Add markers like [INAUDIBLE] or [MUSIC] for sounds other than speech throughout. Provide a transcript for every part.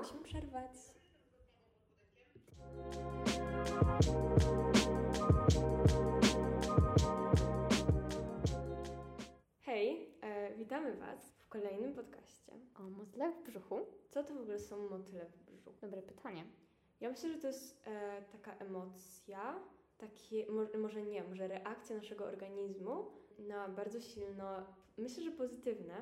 Musimy przerwać. Hej, e, witamy Was w kolejnym podcaście. O motyle w brzuchu? Co to w ogóle są motyle w brzuchu? Dobre pytanie. Ja myślę, że to jest e, taka emocja, takie, może, może nie, może reakcja naszego organizmu na bardzo silno, myślę, że pozytywne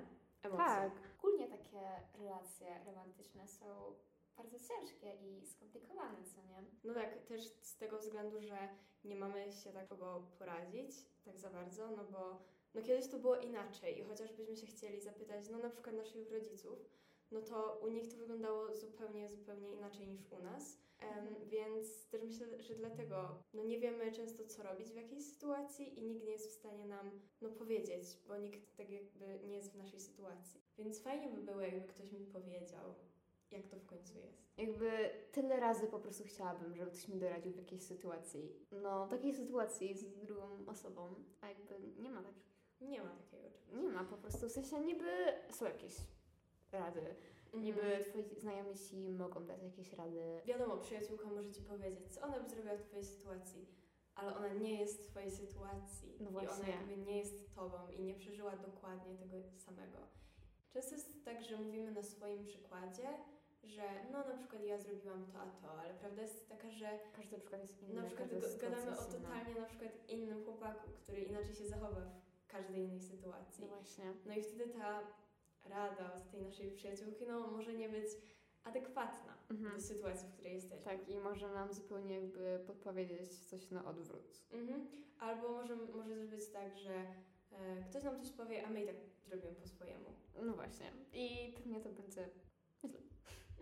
emocje. Tak. Ogólnie takie relacje romantyczne są bardzo ciężkie i skomplikowane, co nie? No tak, też z tego względu, że nie mamy się tak kogo poradzić tak za bardzo, no bo no kiedyś to było inaczej i chociażbyśmy się chcieli zapytać, no na przykład naszych rodziców, no to u nich to wyglądało zupełnie, zupełnie inaczej niż u nas. Em, Więc też myślę, że dlatego no nie wiemy często, co robić w jakiej sytuacji i nikt nie jest w stanie nam no, powiedzieć, bo nikt tak jakby nie jest w naszej sytuacji. Więc fajnie by było, jakby ktoś mi powiedział, jak to w końcu jest. Jakby tyle razy po prostu chciałabym, żeby ktoś mi doradził w jakiejś sytuacji. No, takiej sytuacji z drugą osobą, a jakby nie ma takich. Nie ma takiego czegoś. Nie ma po prostu, w sensie niby są jakieś rady. Niby Mhm. twoi znajomi ci mogą dać jakieś rady. Wiadomo, przyjaciółka może ci powiedzieć, co ona by zrobiła w twojej sytuacji, ale ona nie jest w twojej sytuacji. No I ona właśnie. jakby nie jest tobą i nie przeżyła dokładnie tego samego. Często jest tak, że mówimy na swoim przykładzie, że no na przykład ja zrobiłam to a to, ale prawda jest taka, że Każdy przykład jest inny. na przykład gadamy o totalnie na przykład innym chłopaku, który inaczej się zachowa w każdej innej sytuacji. No właśnie. No i wtedy ta rada od tej naszej przyjaciółki no może nie być adekwatna Mhm. do sytuacji, w której jesteśmy. Tak, i może nam zupełnie jakby podpowiedzieć coś na odwrót. Mhm. Albo może, może być tak, że e, ktoś nam coś powie, a my i tak zrobimy po swojemu. No właśnie. I pewnie to będzie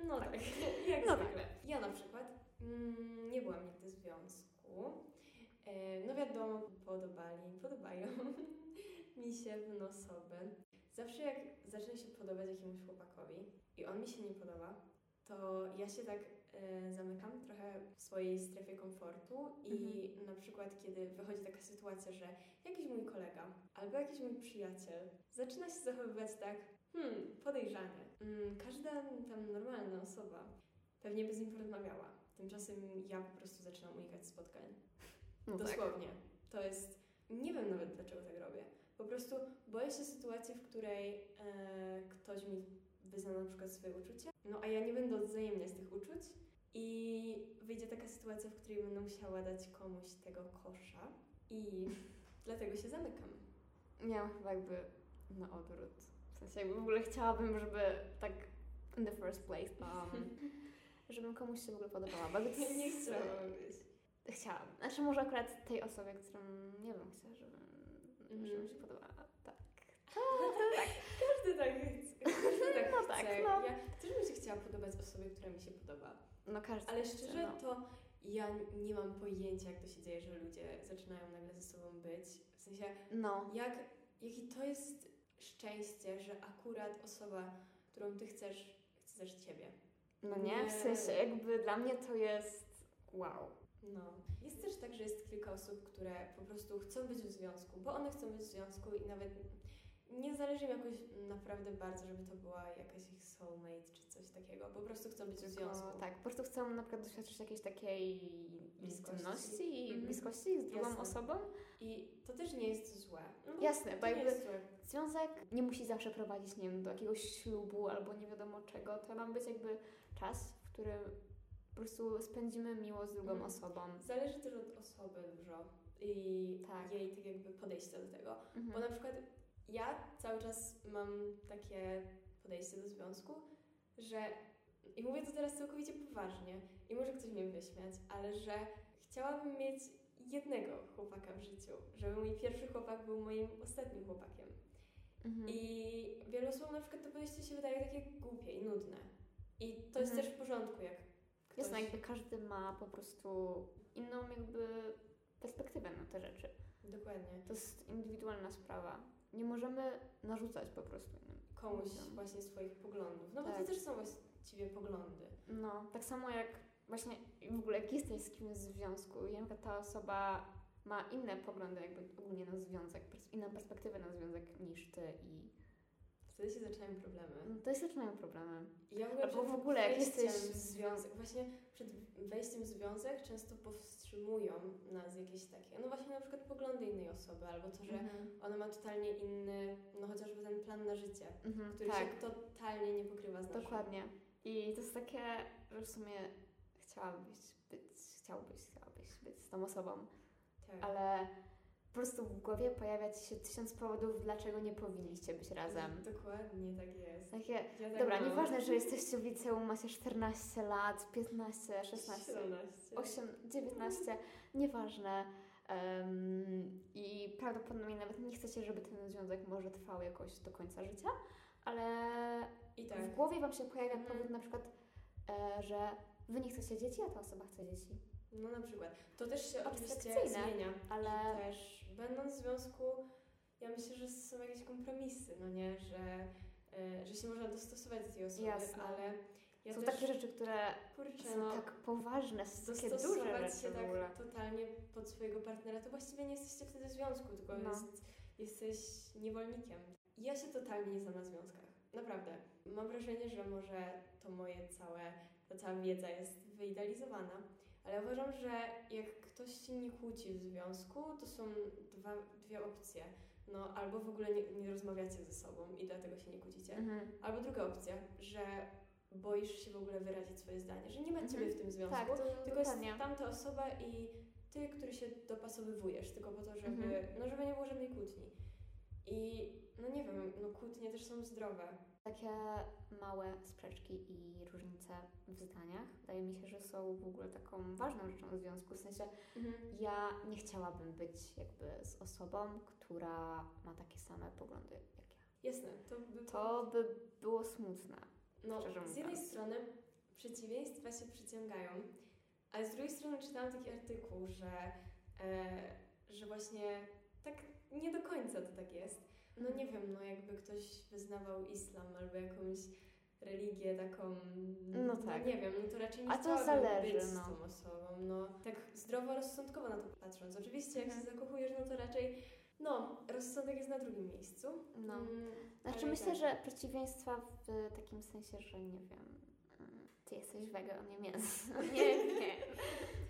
No Tak. tak, [LAUGHS] jak No zwykle. Ja na przykład mm, nie byłam nigdy w związku. E, no wiadomo, podobali, podobają [LAUGHS] mi się pewne osoby. Zawsze jak zacznę się podobać jakiemuś chłopakowi i on mi się nie podoba, to ja się tak e, zamykam trochę w swojej strefie komfortu i na przykład kiedy wychodzi taka sytuacja, że jakiś mój kolega albo jakiś mój przyjaciel zaczyna się zachowywać tak, hmm, podejrzanie. Mm, każda tam normalna osoba pewnie by z nim porozmawiała. Tymczasem ja po prostu zaczynam unikać spotkań. no tak. Dosłownie. To jest. Nie wiem nawet dlaczego tak robię. Po prostu boję się sytuacji, w której e, ktoś mi wyzna na przykład swoje uczucie, no a ja nie będę odwzajemniać tych uczuć i wyjdzie taka sytuacja, w której będę musiała dać komuś tego kosza i [LAUGHS] dlatego się zamykam. Miałam chyba jakby na odwrót. W sensie jakby w ogóle chciałabym, żeby tak in the first place, um, [LAUGHS] żebym komuś się w ogóle podobała. Bo Nie jest- chciałabym. Chciałam. Znaczy może akurat tej osobie, którą nie wiem, chcę, żeby, Mhm. żeby mi się podobała. Tak. Każdy tak chce. Każdy tak [LAUGHS] No chce. tak, no. Ja też bym się chciała podobać osobie, która mi się podoba. No każdy Ale chce, szczerze no. to ja nie mam pojęcia, jak to się dzieje, że ludzie zaczynają nagle ze sobą być. W sensie, No. jak, jakie to jest szczęście, że akurat osoba, którą ty chcesz, chce też ciebie. No nie? Nie. W sensie jakby dla mnie to jest wow. No. Jest też tak, że jest kilka osób, które po prostu chcą być w związku, bo one chcą być w związku i nawet nie zależy im jakoś naprawdę bardzo, żeby to była jakaś ich soulmate czy coś takiego. Po prostu chcą być w związku. tak, po prostu chcę na przykład doświadczyć jakiejś takiej Bliskości. i Mhm. bliskości z drugą Jasne. osobą. I to też nie jest złe. No, Jasne, bo jakby-. Związek nie musi zawsze prowadzić, nie wiem, do jakiegoś ślubu albo nie wiadomo czego. To ma być jakby czas, w którym po prostu spędzimy miło z drugą Mhm. osobą. Zależy też od osoby dużo i Tak. jej tak jakby podejścia do tego. Bo Mhm. na przykład ja cały czas mam takie podejście do związku, że i mówię to teraz całkowicie poważnie i może ktoś mnie wyśmiać, ale że chciałabym mieć jednego chłopaka w życiu, żeby mój pierwszy chłopak był moim ostatnim chłopakiem. Mhm. I wielu osobom na przykład to podejście się wydaje takie głupie i nudne. I to jest Mhm. też w porządku, jak ktoś... Jasne, jakby każdy ma po prostu inną jakby perspektywę na te rzeczy. Dokładnie. To jest indywidualna sprawa. Nie możemy narzucać po prostu innym. Komuś ludziom. właśnie swoich poglądów. No bo Tak. to też są właściwie poglądy. No, tak samo jak właśnie w ogóle jak jesteś z kimś w związku i na przykład ta osoba ma inne poglądy jakby ogólnie na związek, inną perspektywę na związek niż ty i Wtedy się zaczynają problemy. No to się zaczynają problemy. Ja w ogóle, Albo w ogóle jak jesteś- w związek, właśnie przed wejściem w związek często powstrzymują nas jakieś takie, no właśnie na przykład poglądy innej osoby, albo to, że Mhm. ona ma totalnie inny, no chociażby ten plan na życie, Mhm, który tak, się totalnie nie pokrywa z naszym. dokładnie. I to jest takie, że w sumie chciałabyś być, chciałbyś, chciałabyś być z tą osobą, Tak. ale prostu w głowie pojawia ci się tysiąc powodów, dlaczego nie powinniście być razem. Dokładnie tak jest. Takie, Ja tak dobra, mam. nieważne, że jesteście w liceum, macie 14 lat, 15, 16, 17. 8, 19, nieważne. Em, I prawdopodobnie nawet nie chcecie, żeby ten związek może trwał jakoś do końca życia, ale tak. w głowie Wam się pojawia Mhm. powód na przykład, e, że Wy nie chcecie dzieci, a ta osoba chce dzieci. No na przykład. To też się oczywiście zmienia. ale- też będąc w związku, ja myślę, że są jakieś kompromisy, no nie? Że, e, że się można dostosować do tej osoby, Jasne. ale ja Są takie rzeczy, które kurczę, są no, tak poważne, są takie duże rzeczy się tak totalnie pod swojego partnera, to właściwie nie jesteście wtedy w związku, tylko No. jest, jesteś niewolnikiem. Ja się totalnie nie znam na związkach. Naprawdę. Mam wrażenie, że może to moje całe, ta cała wiedza jest wyidealizowana, ale uważam, że jak ktoś się nie kłóci w związku, to są dwa, dwie opcje. No, albo w ogóle nie, nie rozmawiacie ze sobą i dlatego się nie kłócicie, Mhm. albo druga opcja, że boisz się w ogóle wyrazić swoje zdanie, że nie ma ciebie Mhm. w tym związku, Tak, to tylko jest dokładnie. tamta osoba i ty, który się dopasowywujesz, tylko po to, żeby, Mhm. no, żeby nie było żadnej kłótni. I no nie wiem, no kłótnie też są zdrowe. Takie małe sprzeczki i różnice w zdaniach wydaje mi się, że są w ogóle taką ważną rzeczą w związku. W sensie ja nie chciałabym być jakby z osobą, która ma takie same poglądy jak ja. Jasne, to by To by było smutne. no, z jednej strony przeciwieństwa się przyciągają, ale z drugiej strony czytałam taki artykuł, że, e, że właśnie tak nie do końca to tak jest. No nie wiem, no jakby ktoś wyznawał islam albo jakąś religię taką, No tak. nie wiem, no to raczej nie A to zależy, być z no. tą osobą, no tak zdroworozsądkowo na to patrząc. Oczywiście jak się zakochujesz, no to raczej, no, rozsądek jest na drugim miejscu. No. Mm, Znaczy myślę, tak. że przeciwieństwa w takim sensie, że nie wiem, mm, ty jesteś wege, on [LAUGHS] nie mięso. Nie wiem.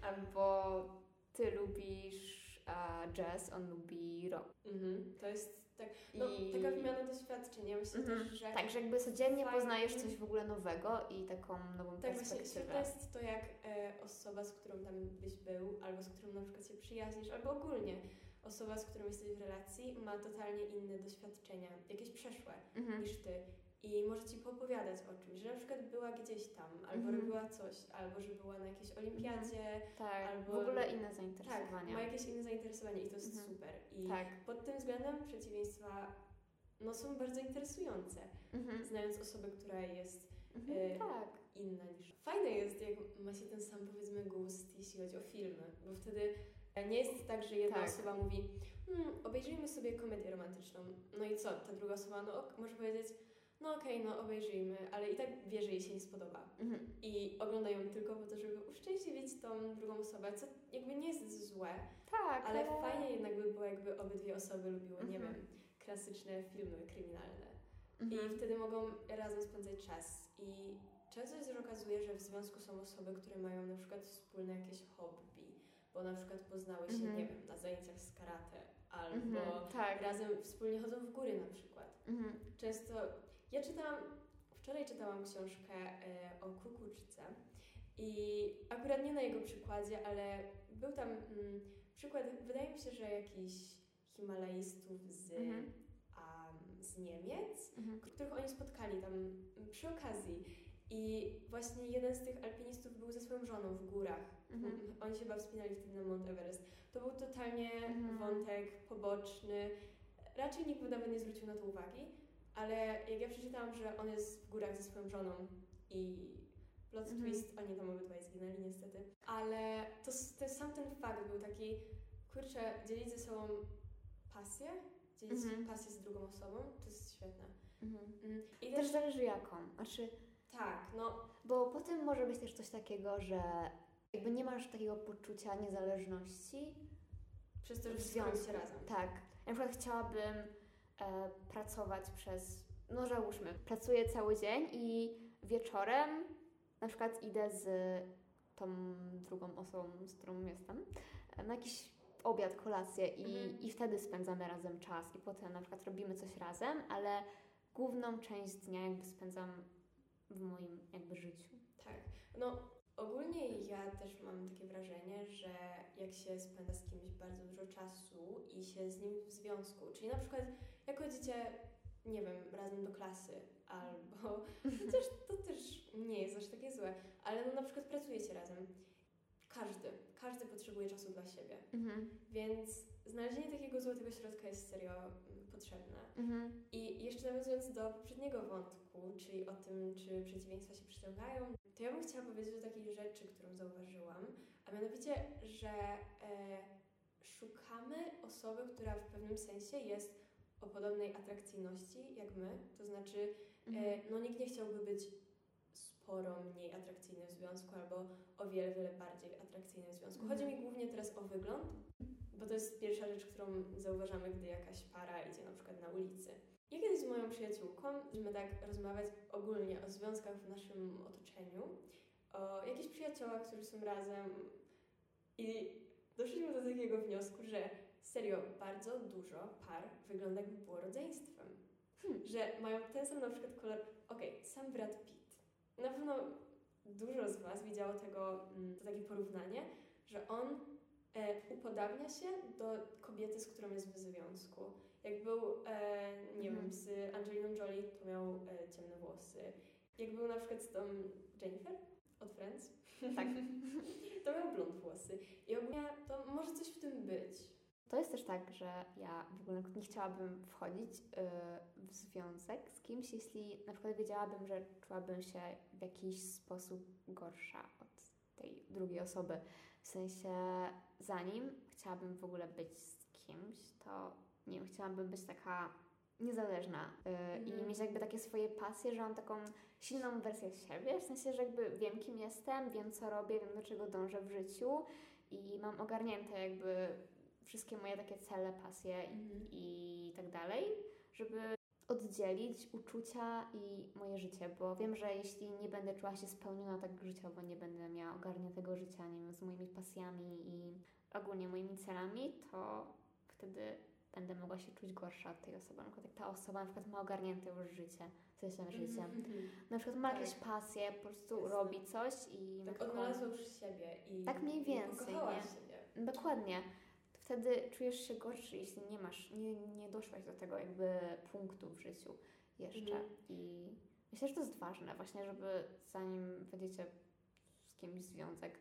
Albo ty lubisz a, jazz, on lubi rock. Mhm, to jest tak, no, I- taka wymiana doświadczeń. Ja myślę Mhm. też, że Tak, że jakby codziennie Fajnie. poznajesz coś w ogóle nowego i taką nową tak właśnie perspektywę. świetne jest to, jak e, osoba, z którą tam byś był, albo z którą na przykład się przyjaźnisz, albo ogólnie osoba, z którą jesteś w relacji, ma totalnie inne doświadczenia, jakieś przeszłe Mhm. niż ty. I może ci poopowiadać o czymś, że na przykład była gdzieś tam, albo Mhm. robiła coś, albo że była na jakiejś olimpiadzie. Tak, albo- w ogóle inne Tak, zainteresowania. ma jakieś inne zainteresowanie i to jest Mhm. super. I Tak. pod tym względem przeciwieństwa no, są bardzo interesujące. Mhm. Znając osobę, która jest Mhm. e, Tak. inna niż. Fajne jest, jak ma się ten sam powiedzmy gust, jeśli chodzi o filmy, bo wtedy nie jest tak, że jedna Tak. osoba mówi, hmm, obejrzyjmy sobie komedię romantyczną. No i co? Ta druga osoba no, ok, może powiedzieć, no okej, no obejrzyjmy, ale i tak wie, że jej się nie spodoba. Mhm. I oglądają tylko po to, żeby uszczęśliwić tą drugą osobę, co jakby nie jest złe, Tak, ale fajnie jednak by było, jakby obydwie osoby lubiły, nie Mhm. wiem, klasyczne filmy kryminalne. Mhm. I wtedy mogą razem spędzać czas. I często się okazuje, że w związku są osoby, które mają na przykład wspólne jakieś hobby, bo na przykład poznały się, Mhm. nie wiem, na zajęciach z karate, albo Mhm. Tak. razem wspólnie chodzą w góry na przykład. Mhm. Często, ja czytałam, wczoraj czytałam książkę e, o kukuczce i akurat nie na jego przykładzie, ale był tam mm, przykład, wydaje mi się, że jakiś Himalajstów z, Mhm. a, z Niemiec, Mhm. których oni spotkali tam mm, przy okazji. I właśnie jeden z tych alpinistów był ze swoją żoną w górach. Mhm. Oni się chyba wspinali wtedy na Mount Everest. To był totalnie Mhm. wątek poboczny. Raczej nikt by nawet nie zwrócił na to uwagi, ale jak ja przeczytałam, że on jest w górach ze swoją żoną i plot Mhm. twist, oni tam obydwaj zginęli niestety. Ale to, to sam ten fakt był taki, kurczę, dzielić ze sobą pasję, dzielić Mhm. pasję z drugą osobą, to jest świetne. Mhm. Mm, I Też też, zależy jaką. Znaczy, tak, no bo potem może być też coś takiego, że jakby nie masz takiego poczucia niezależności. przez to, że związku. razem. Tak. Na przykład chciałabym e, pracować przez no załóżmy, pracuję cały dzień i wieczorem na przykład idę z tą drugą osobą, z którą jestem, na jakiś obiad, kolację i, Mhm. i wtedy spędzamy razem czas i potem na przykład robimy coś razem, ale główną część dnia jakby spędzam w moim jakby życiu. Tak. No, ogólnie ja też mam takie wrażenie, że jak się spędza z kimś bardzo dużo czasu i się z nim w związku, czyli na przykład jak chodzicie, nie wiem, razem do klasy, albo [LAUGHS] chociaż to też nie jest aż takie złe, ale no na przykład pracujecie razem. Każdy, każdy potrzebuje czasu dla siebie, Mhm. więc znalezienie takiego złotego środka jest serio mm, potrzebne. Mhm. I jeszcze nawiązując do poprzedniego wątku, czyli o tym, czy przeciwieństwa się przyciągają, to ja bym chciała powiedzieć o takiej rzeczy, którą zauważyłam, a mianowicie, że e, szukamy osoby, która w pewnym sensie jest o podobnej atrakcyjności jak my, to znaczy Mhm. e, no nikt nie chciałby być sporo mniej atrakcyjny w związku albo o wiele, wiele bardziej atrakcyjny w związku. Chodzi mi głównie teraz o wygląd, bo to jest pierwsza rzecz, którą zauważamy, gdy jakaś para idzie na przykład na ulicy. Ja kiedyś z moją przyjaciółką, żeby tak rozmawiać ogólnie o związkach w naszym otoczeniu, o jakichś przyjaciołach, którzy są razem i doszliśmy do takiego wniosku, że serio bardzo dużo par wygląda jakby było rodzeństwem. Hmm. Że mają ten sam na przykład kolor, okej, sam Brad Pitt. Na pewno dużo z Was widziało tego, mm, to takie porównanie, że on upodabnia się do kobiety, z którą jest w związku. Jak był, e, nie Mhm. wiem, z Angeliną Jolie, to miał e, ciemne włosy. Jak był na przykład z tą Jennifer od Friends, Tak. [LAUGHS] to miał blond włosy. I ogólnie to może coś w tym być. To jest też tak, że ja w ogóle nie chciałabym wchodzić w związek z kimś, jeśli na przykład wiedziałabym, że czułabym się w jakiś sposób gorsza od tej drugiej osoby. W sensie, zanim chciałabym w ogóle być z kimś, to nie wiem, chciałabym być taka niezależna y, i Mhm. mieć jakby takie swoje pasje, że mam taką silną wersję siebie, w sensie, że jakby wiem, kim jestem, wiem, co robię, wiem, do czego dążę w życiu i mam ogarnięte jakby wszystkie moje takie cele, pasje Mhm. i tak dalej, żeby oddzielić uczucia i moje życie, bo wiem, że jeśli nie będę czuła się spełniona tak życiowo, nie będę miała ogarniętego życia, nie wiem, z moimi pasjami i ogólnie moimi celami, to wtedy będę mogła się czuć gorsza od tej osoby. Na przykład jak ta osoba na przykład ma ogarnięte już życie, w sensie życie. Mhm. Na przykład ma Tak. jakieś pasje, po prostu Jasne. robi coś i Tak taką- odnalazła już siebie i Tak mniej więcej, nie? siebie. Dokładnie. Wtedy czujesz się gorszy, jeśli nie masz, nie, nie doszłaś do tego jakby punktu w życiu jeszcze. Mhm. I myślę, że to jest ważne właśnie, żeby zanim wejdziecie z kimś związek,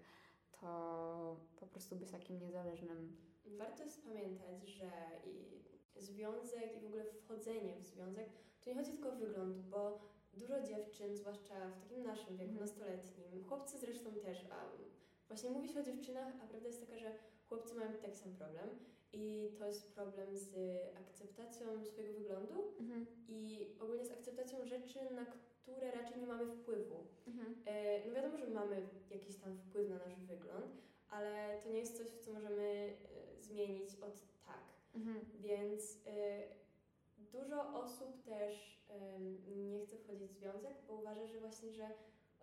to po prostu być takim niezależnym. Warto jest pamiętać, że i związek i w ogóle wchodzenie w związek to nie chodzi tylko o wygląd, bo dużo dziewczyn, zwłaszcza w takim naszym wieku, Mhm. nastoletnim, chłopcy zresztą też, a właśnie mówi się o dziewczynach, a prawda jest taka, że chłopcy mają taki sam problem i to jest problem z akceptacją swojego wyglądu Mhm. i ogólnie z akceptacją rzeczy, na które raczej nie mamy wpływu. Mhm. E, No wiadomo, że mamy jakiś tam wpływ na nasz wygląd, ale to nie jest coś, co możemy e, zmienić od tak. Mhm. Więc e, dużo osób też nie chce wchodzić w związek, bo uważa, że właśnie, że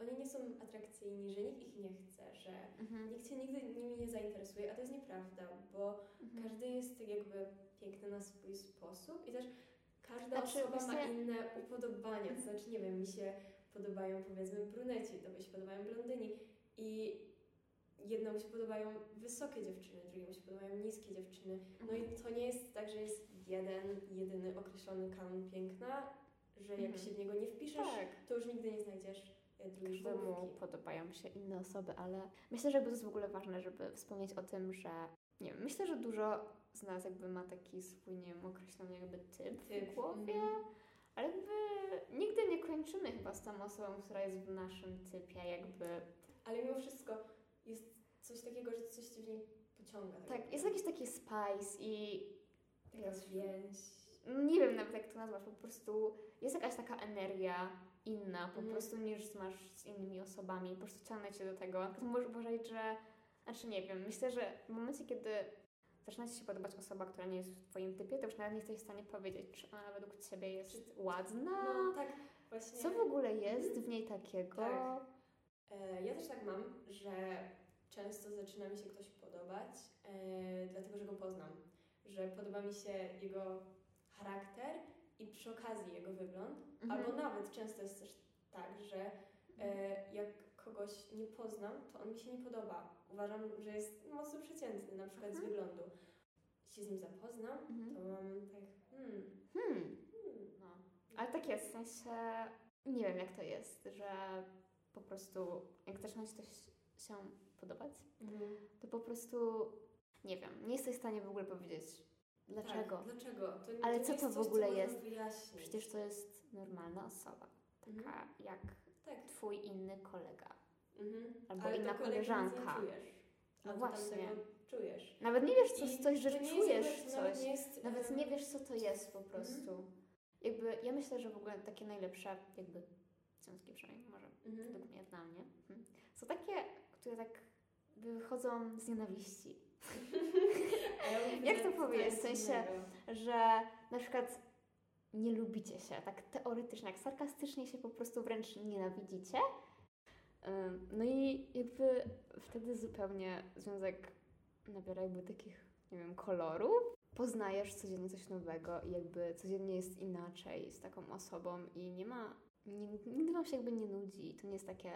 oni nie są atrakcyjni, że nikt ich nie chce, że Mhm. nikt się nigdy nimi nie zainteresuje, a to jest nieprawda, bo Mhm. każdy jest tak jakby piękny na swój sposób i też każda Znaczy, osoba ma właśnie- inne upodobania. To znaczy, nie wiem, mi się podobają powiedzmy bruneci, tobie się podobają blondyni i jednemu się podobają wysokie dziewczyny, drugiemu się podobają niskie dziewczyny. No i to nie jest tak, że jest jeden, jedyny określony kanon piękna, że jak Mhm. się w niego nie wpiszesz, Tak. to już nigdy nie znajdziesz Każdemu podobają się inne osoby, ale myślę, że jakby to jest w ogóle ważne, żeby wspomnieć o tym, że nie wiem, myślę, że dużo z nas jakby ma taki swój, nie wiem, określony jakby typ, Typ, w głowie, mhm. ale jakby nigdy nie kończymy chyba z tą osobą, która jest w naszym typie, jakby. Ale mimo wszystko jest coś takiego, że coś cię w niej pociąga. Tak, jest jakiś taki spice i taka więź. nie wiem nawet jak to nazwać, po prostu jest jakaś taka energia inna po Mhm. prostu niż masz z innymi osobami, po prostu ciągnę cię do tego. Możesz uważać, że, znaczy nie wiem, myślę, że w momencie, kiedy zaczyna Ci się podobać osoba, która nie jest w Twoim typie, to już nawet nie jesteś w stanie powiedzieć, czy ona według Ciebie jest ładna, No tak, właśnie. co w ogóle jest w niej takiego. Tak. E, ja też tak mam, że często zaczyna mi się ktoś podobać, e, dlatego że go poznam. Że podoba mi się jego charakter i przy okazji jego wygląd. Mhm. Albo nawet często jest też tak, że e, jak kogoś nie poznam, to on mi się nie podoba. Uważam, że jest mocno przeciętny, na przykład z Mhm. wyglądu. Się z nim zapoznam, Mhm. to mam tak, hmm, Hmm. hmm. No. Ale tak jest, w sensie nie wiem jak to jest, że po prostu jak zaczyna Ci coś się podobać, Mhm. to po prostu nie wiem, nie jesteś w stanie w ogóle powiedzieć dlaczego. Tak, dlaczego? To, Ale to co to w coś, ogóle jest? Przecież to jest normalna osoba, taka Mhm. jak Tak. Twój inny kolega. Mhm. Albo Ale inna koleżanka. Nie czujesz. No właśnie. czujesz. Nawet nie wiesz co, I coś, że nie jest czujesz jakby- Nawet coś. nie, jest, Nawet nie wiesz, co to jest po prostu. Mhm. Jakby, ja myślę, że w ogóle takie najlepsze, jakby związki przynajmniej może Mhm. według mnie, dla mnie, mhm, są takie, które tak wychodzą z nienawiści. Ja Jak to powiedzieć? W sensie-. Że na przykład nie lubicie się, tak teoretycznie, jak sarkastycznie się po prostu wręcz nienawidzicie. No i jakby wtedy zupełnie związek nabiera jakby takich, nie wiem, kolorów. Poznajesz codziennie coś nowego i jakby codziennie jest inaczej z taką osobą i nie ma, nigdy wam się jakby nie nudzi. To nie jest takie,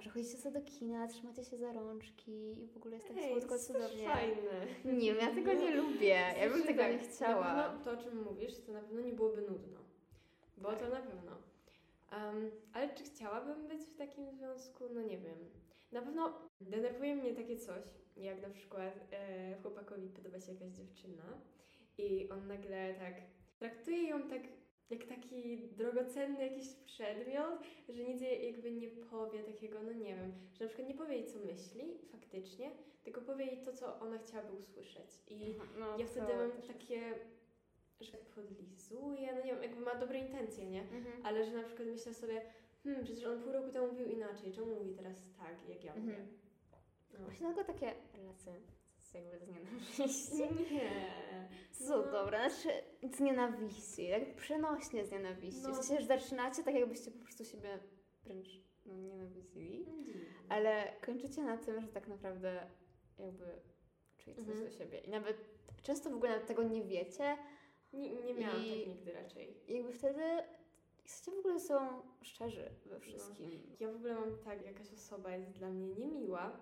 że chodzicie sobie do kina, trzymacie się za rączki i w ogóle jest tak Ej, słodko, to jest cudownie. fajne. Nie wiem, ja tego nie lubię. Ja bym tego tak, nie chciała. Na pewno to, o czym mówisz, to na pewno nie byłoby nudno. Bo Tak. to na pewno. Um, ale czy chciałabym być w takim związku? No nie wiem. Na pewno denerwuje mnie takie coś, jak na przykład e, chłopakowi podoba się jakaś dziewczyna i on nagle tak traktuje ją tak jak taki drogocenny jakiś przedmiot, że nic jej jakby nie powie takiego, no nie wiem, że na przykład nie powie jej co myśli faktycznie, tylko powie jej to, co ona chciałaby usłyszeć. I No, ja wtedy mam też takie, że podlizuje, no nie wiem, jakby ma dobre intencje, nie? Mhm. Ale że na przykład myślę sobie, hmm, przecież on pół roku temu mówił inaczej, czemu mówi teraz tak, jak ja mówię? Mhm. No. Właśnie tylko takie relacje jakby z nienawiści. Nie. Co No. dobra, znaczy z nienawiści, tak przenośnie z nienawiści. No. W sensie, że zaczynacie tak jakbyście po prostu siebie wręcz no, nienawidzili, Dziwne. ale kończycie na tym, że tak naprawdę jakby czujecie Mhm. coś do siebie. I nawet często w ogóle tego nie wiecie, Nie, nie miałam I- tak nigdy raczej. jakby wtedy jesteście w ogóle są szczerzy we wszystkim. Ja w ogóle mam tak, jakaś osoba jest dla mnie niemiła,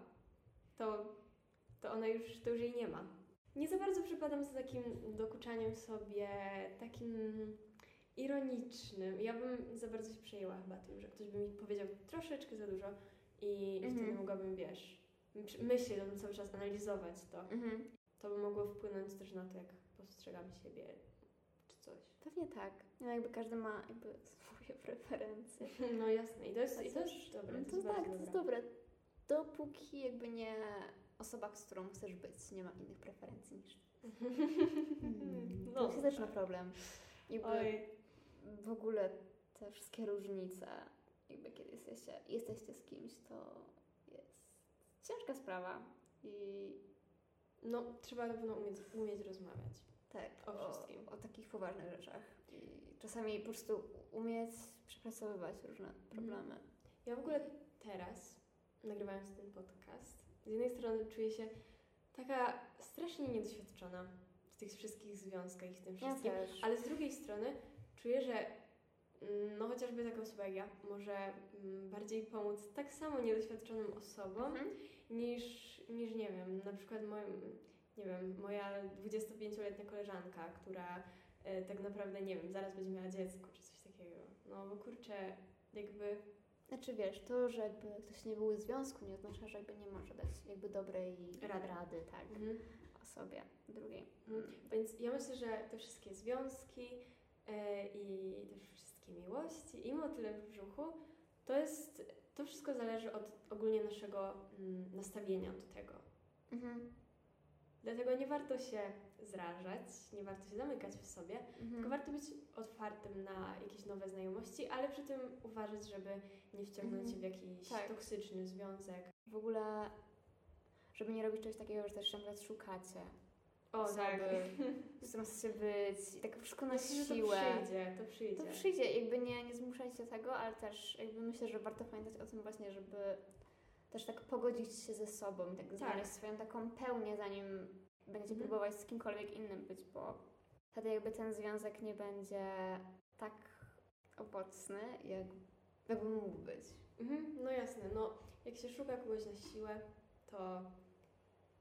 to, to ona już, to już jej nie ma. Nie za bardzo przypadam za takim dokuczaniem sobie, takim ironicznym. Ja bym za bardzo się przejęła chyba tym, że ktoś by mi powiedział troszeczkę za dużo i Mhm. wtedy mogłabym, wiesz, myśleć o tym cały czas, analizować to. Mhm. To by mogło wpłynąć też na to, jak postrzegam siebie czy coś. Pewnie tak. No jakby każdy ma jakby swoje preferencje. No jasne, i to jest, i to jest dobre. No to to jest tak, to jest dobre. Dopóki jakby nie osoba, z którą chcesz być, nie ma innych preferencji niż ty. Hmm, [LAUGHS] No, to się zaczyna problem. Jakby Oj, w ogóle te wszystkie różnice, jakby kiedy jesteście, jesteście z kimś, to jest ciężka sprawa. I no trzeba na pewno umieć, umieć rozmawiać. tak, O wszystkim. o takich poważnych rzeczach. I czasami po prostu umieć przepracowywać różne problemy. Ja w ogóle teraz, nagrywając ten podcast, z jednej strony czuję się taka strasznie niedoświadczona w tych wszystkich związkach i w tym Ja wszystkim, też. ale z drugiej strony czuję, że mm, no chociażby taka osoba jak ja może mm, bardziej pomóc tak samo niedoświadczonym osobom, Mhm. niż, niż nie wiem, na przykład moim, nie wiem, moja 25-letnia koleżanka, która e, tak naprawdę, nie wiem, zaraz będzie miała dziecko czy coś takiego. No bo kurczę, jakby Znaczy wiesz, to, że jakby ktoś nie był w związku, nie oznacza, że jakby nie może dać jakby dobrej Rady. rady, tak, mhm. osobie drugiej. Mhm. Więc ja myślę, że te wszystkie związki e, i te wszystkie miłości i motyle w brzuchu, to jest, to wszystko zależy od ogólnie naszego mm, nastawienia do tego. Mhm. Dlatego nie warto się zrażać, nie warto się zamykać w sobie, tylko Mhm. warto być otwartym na jakieś nowe znajomości, ale przy tym uważać, żeby nie wciągnąć Mhm. się w jakiś Tak. toksyczny związek. W ogóle, żeby nie robić czegoś takiego, że też ciągle szukacie O, osoby, tak. z którą chcecie być i tak wszystko na Myślę, siłę. To przyjdzie, to przyjdzie. To przyjdzie, jakby nie, nie zmuszajcie tego, ale też jakby myślę, że warto pamiętać o tym właśnie, żeby też tak pogodzić się ze sobą i tak, znaleźć swoją taką pełnię, zanim będziecie Mhm. próbować z kimkolwiek innym być, bo wtedy jakby ten związek nie będzie tak owocny, jak, jakby mógł być. Mhm, no jasne, no jak się szuka kogoś na siłę, to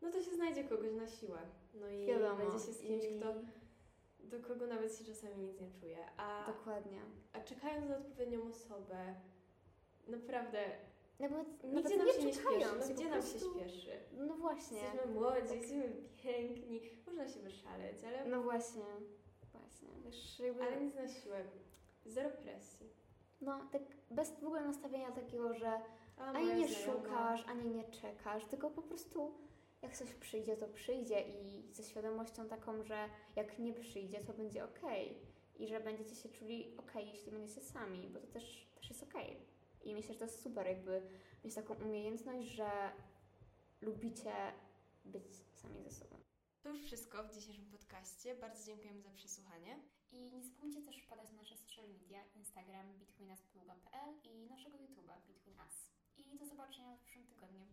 no to się znajdzie kogoś na siłę. No i Wiadomo. będzie się z kimś, I- kto, do kogo nawet się czasami nic nie czuje. A, Dokładnie. a czekając na odpowiednią osobę, naprawdę Nawet, nigdzie nawet nam nie się nie śpieszy. czekając, No po gdzie nam się śpieszy? No właśnie. Jesteśmy młodzi, Tak. jesteśmy piękni, można się wyszaleć, ale, No właśnie. Właśnie. Wiesz, jakby... ale nic na siłę. Zero presji. No, tak bez w ogóle nastawienia takiego, że A, ani nie znajoma- szukasz, ani nie czekasz, tylko po prostu jak coś przyjdzie, to przyjdzie i ze świadomością taką, że jak nie przyjdzie, to będzie okej. I że będziecie się czuli okej, jeśli będziecie sami, bo to też, też jest okej. I myślę, że to jest super, jakby mieć taką umiejętność, że lubicie być sami ze sobą. To już wszystko w dzisiejszym podcaście. Bardzo dziękujemy za przesłuchanie. I nie zapomnijcie też wpadać na nasze social media, Instagram betweenuspluga.pl i naszego YouTube'a Between I do zobaczenia w przyszłym tygodniu.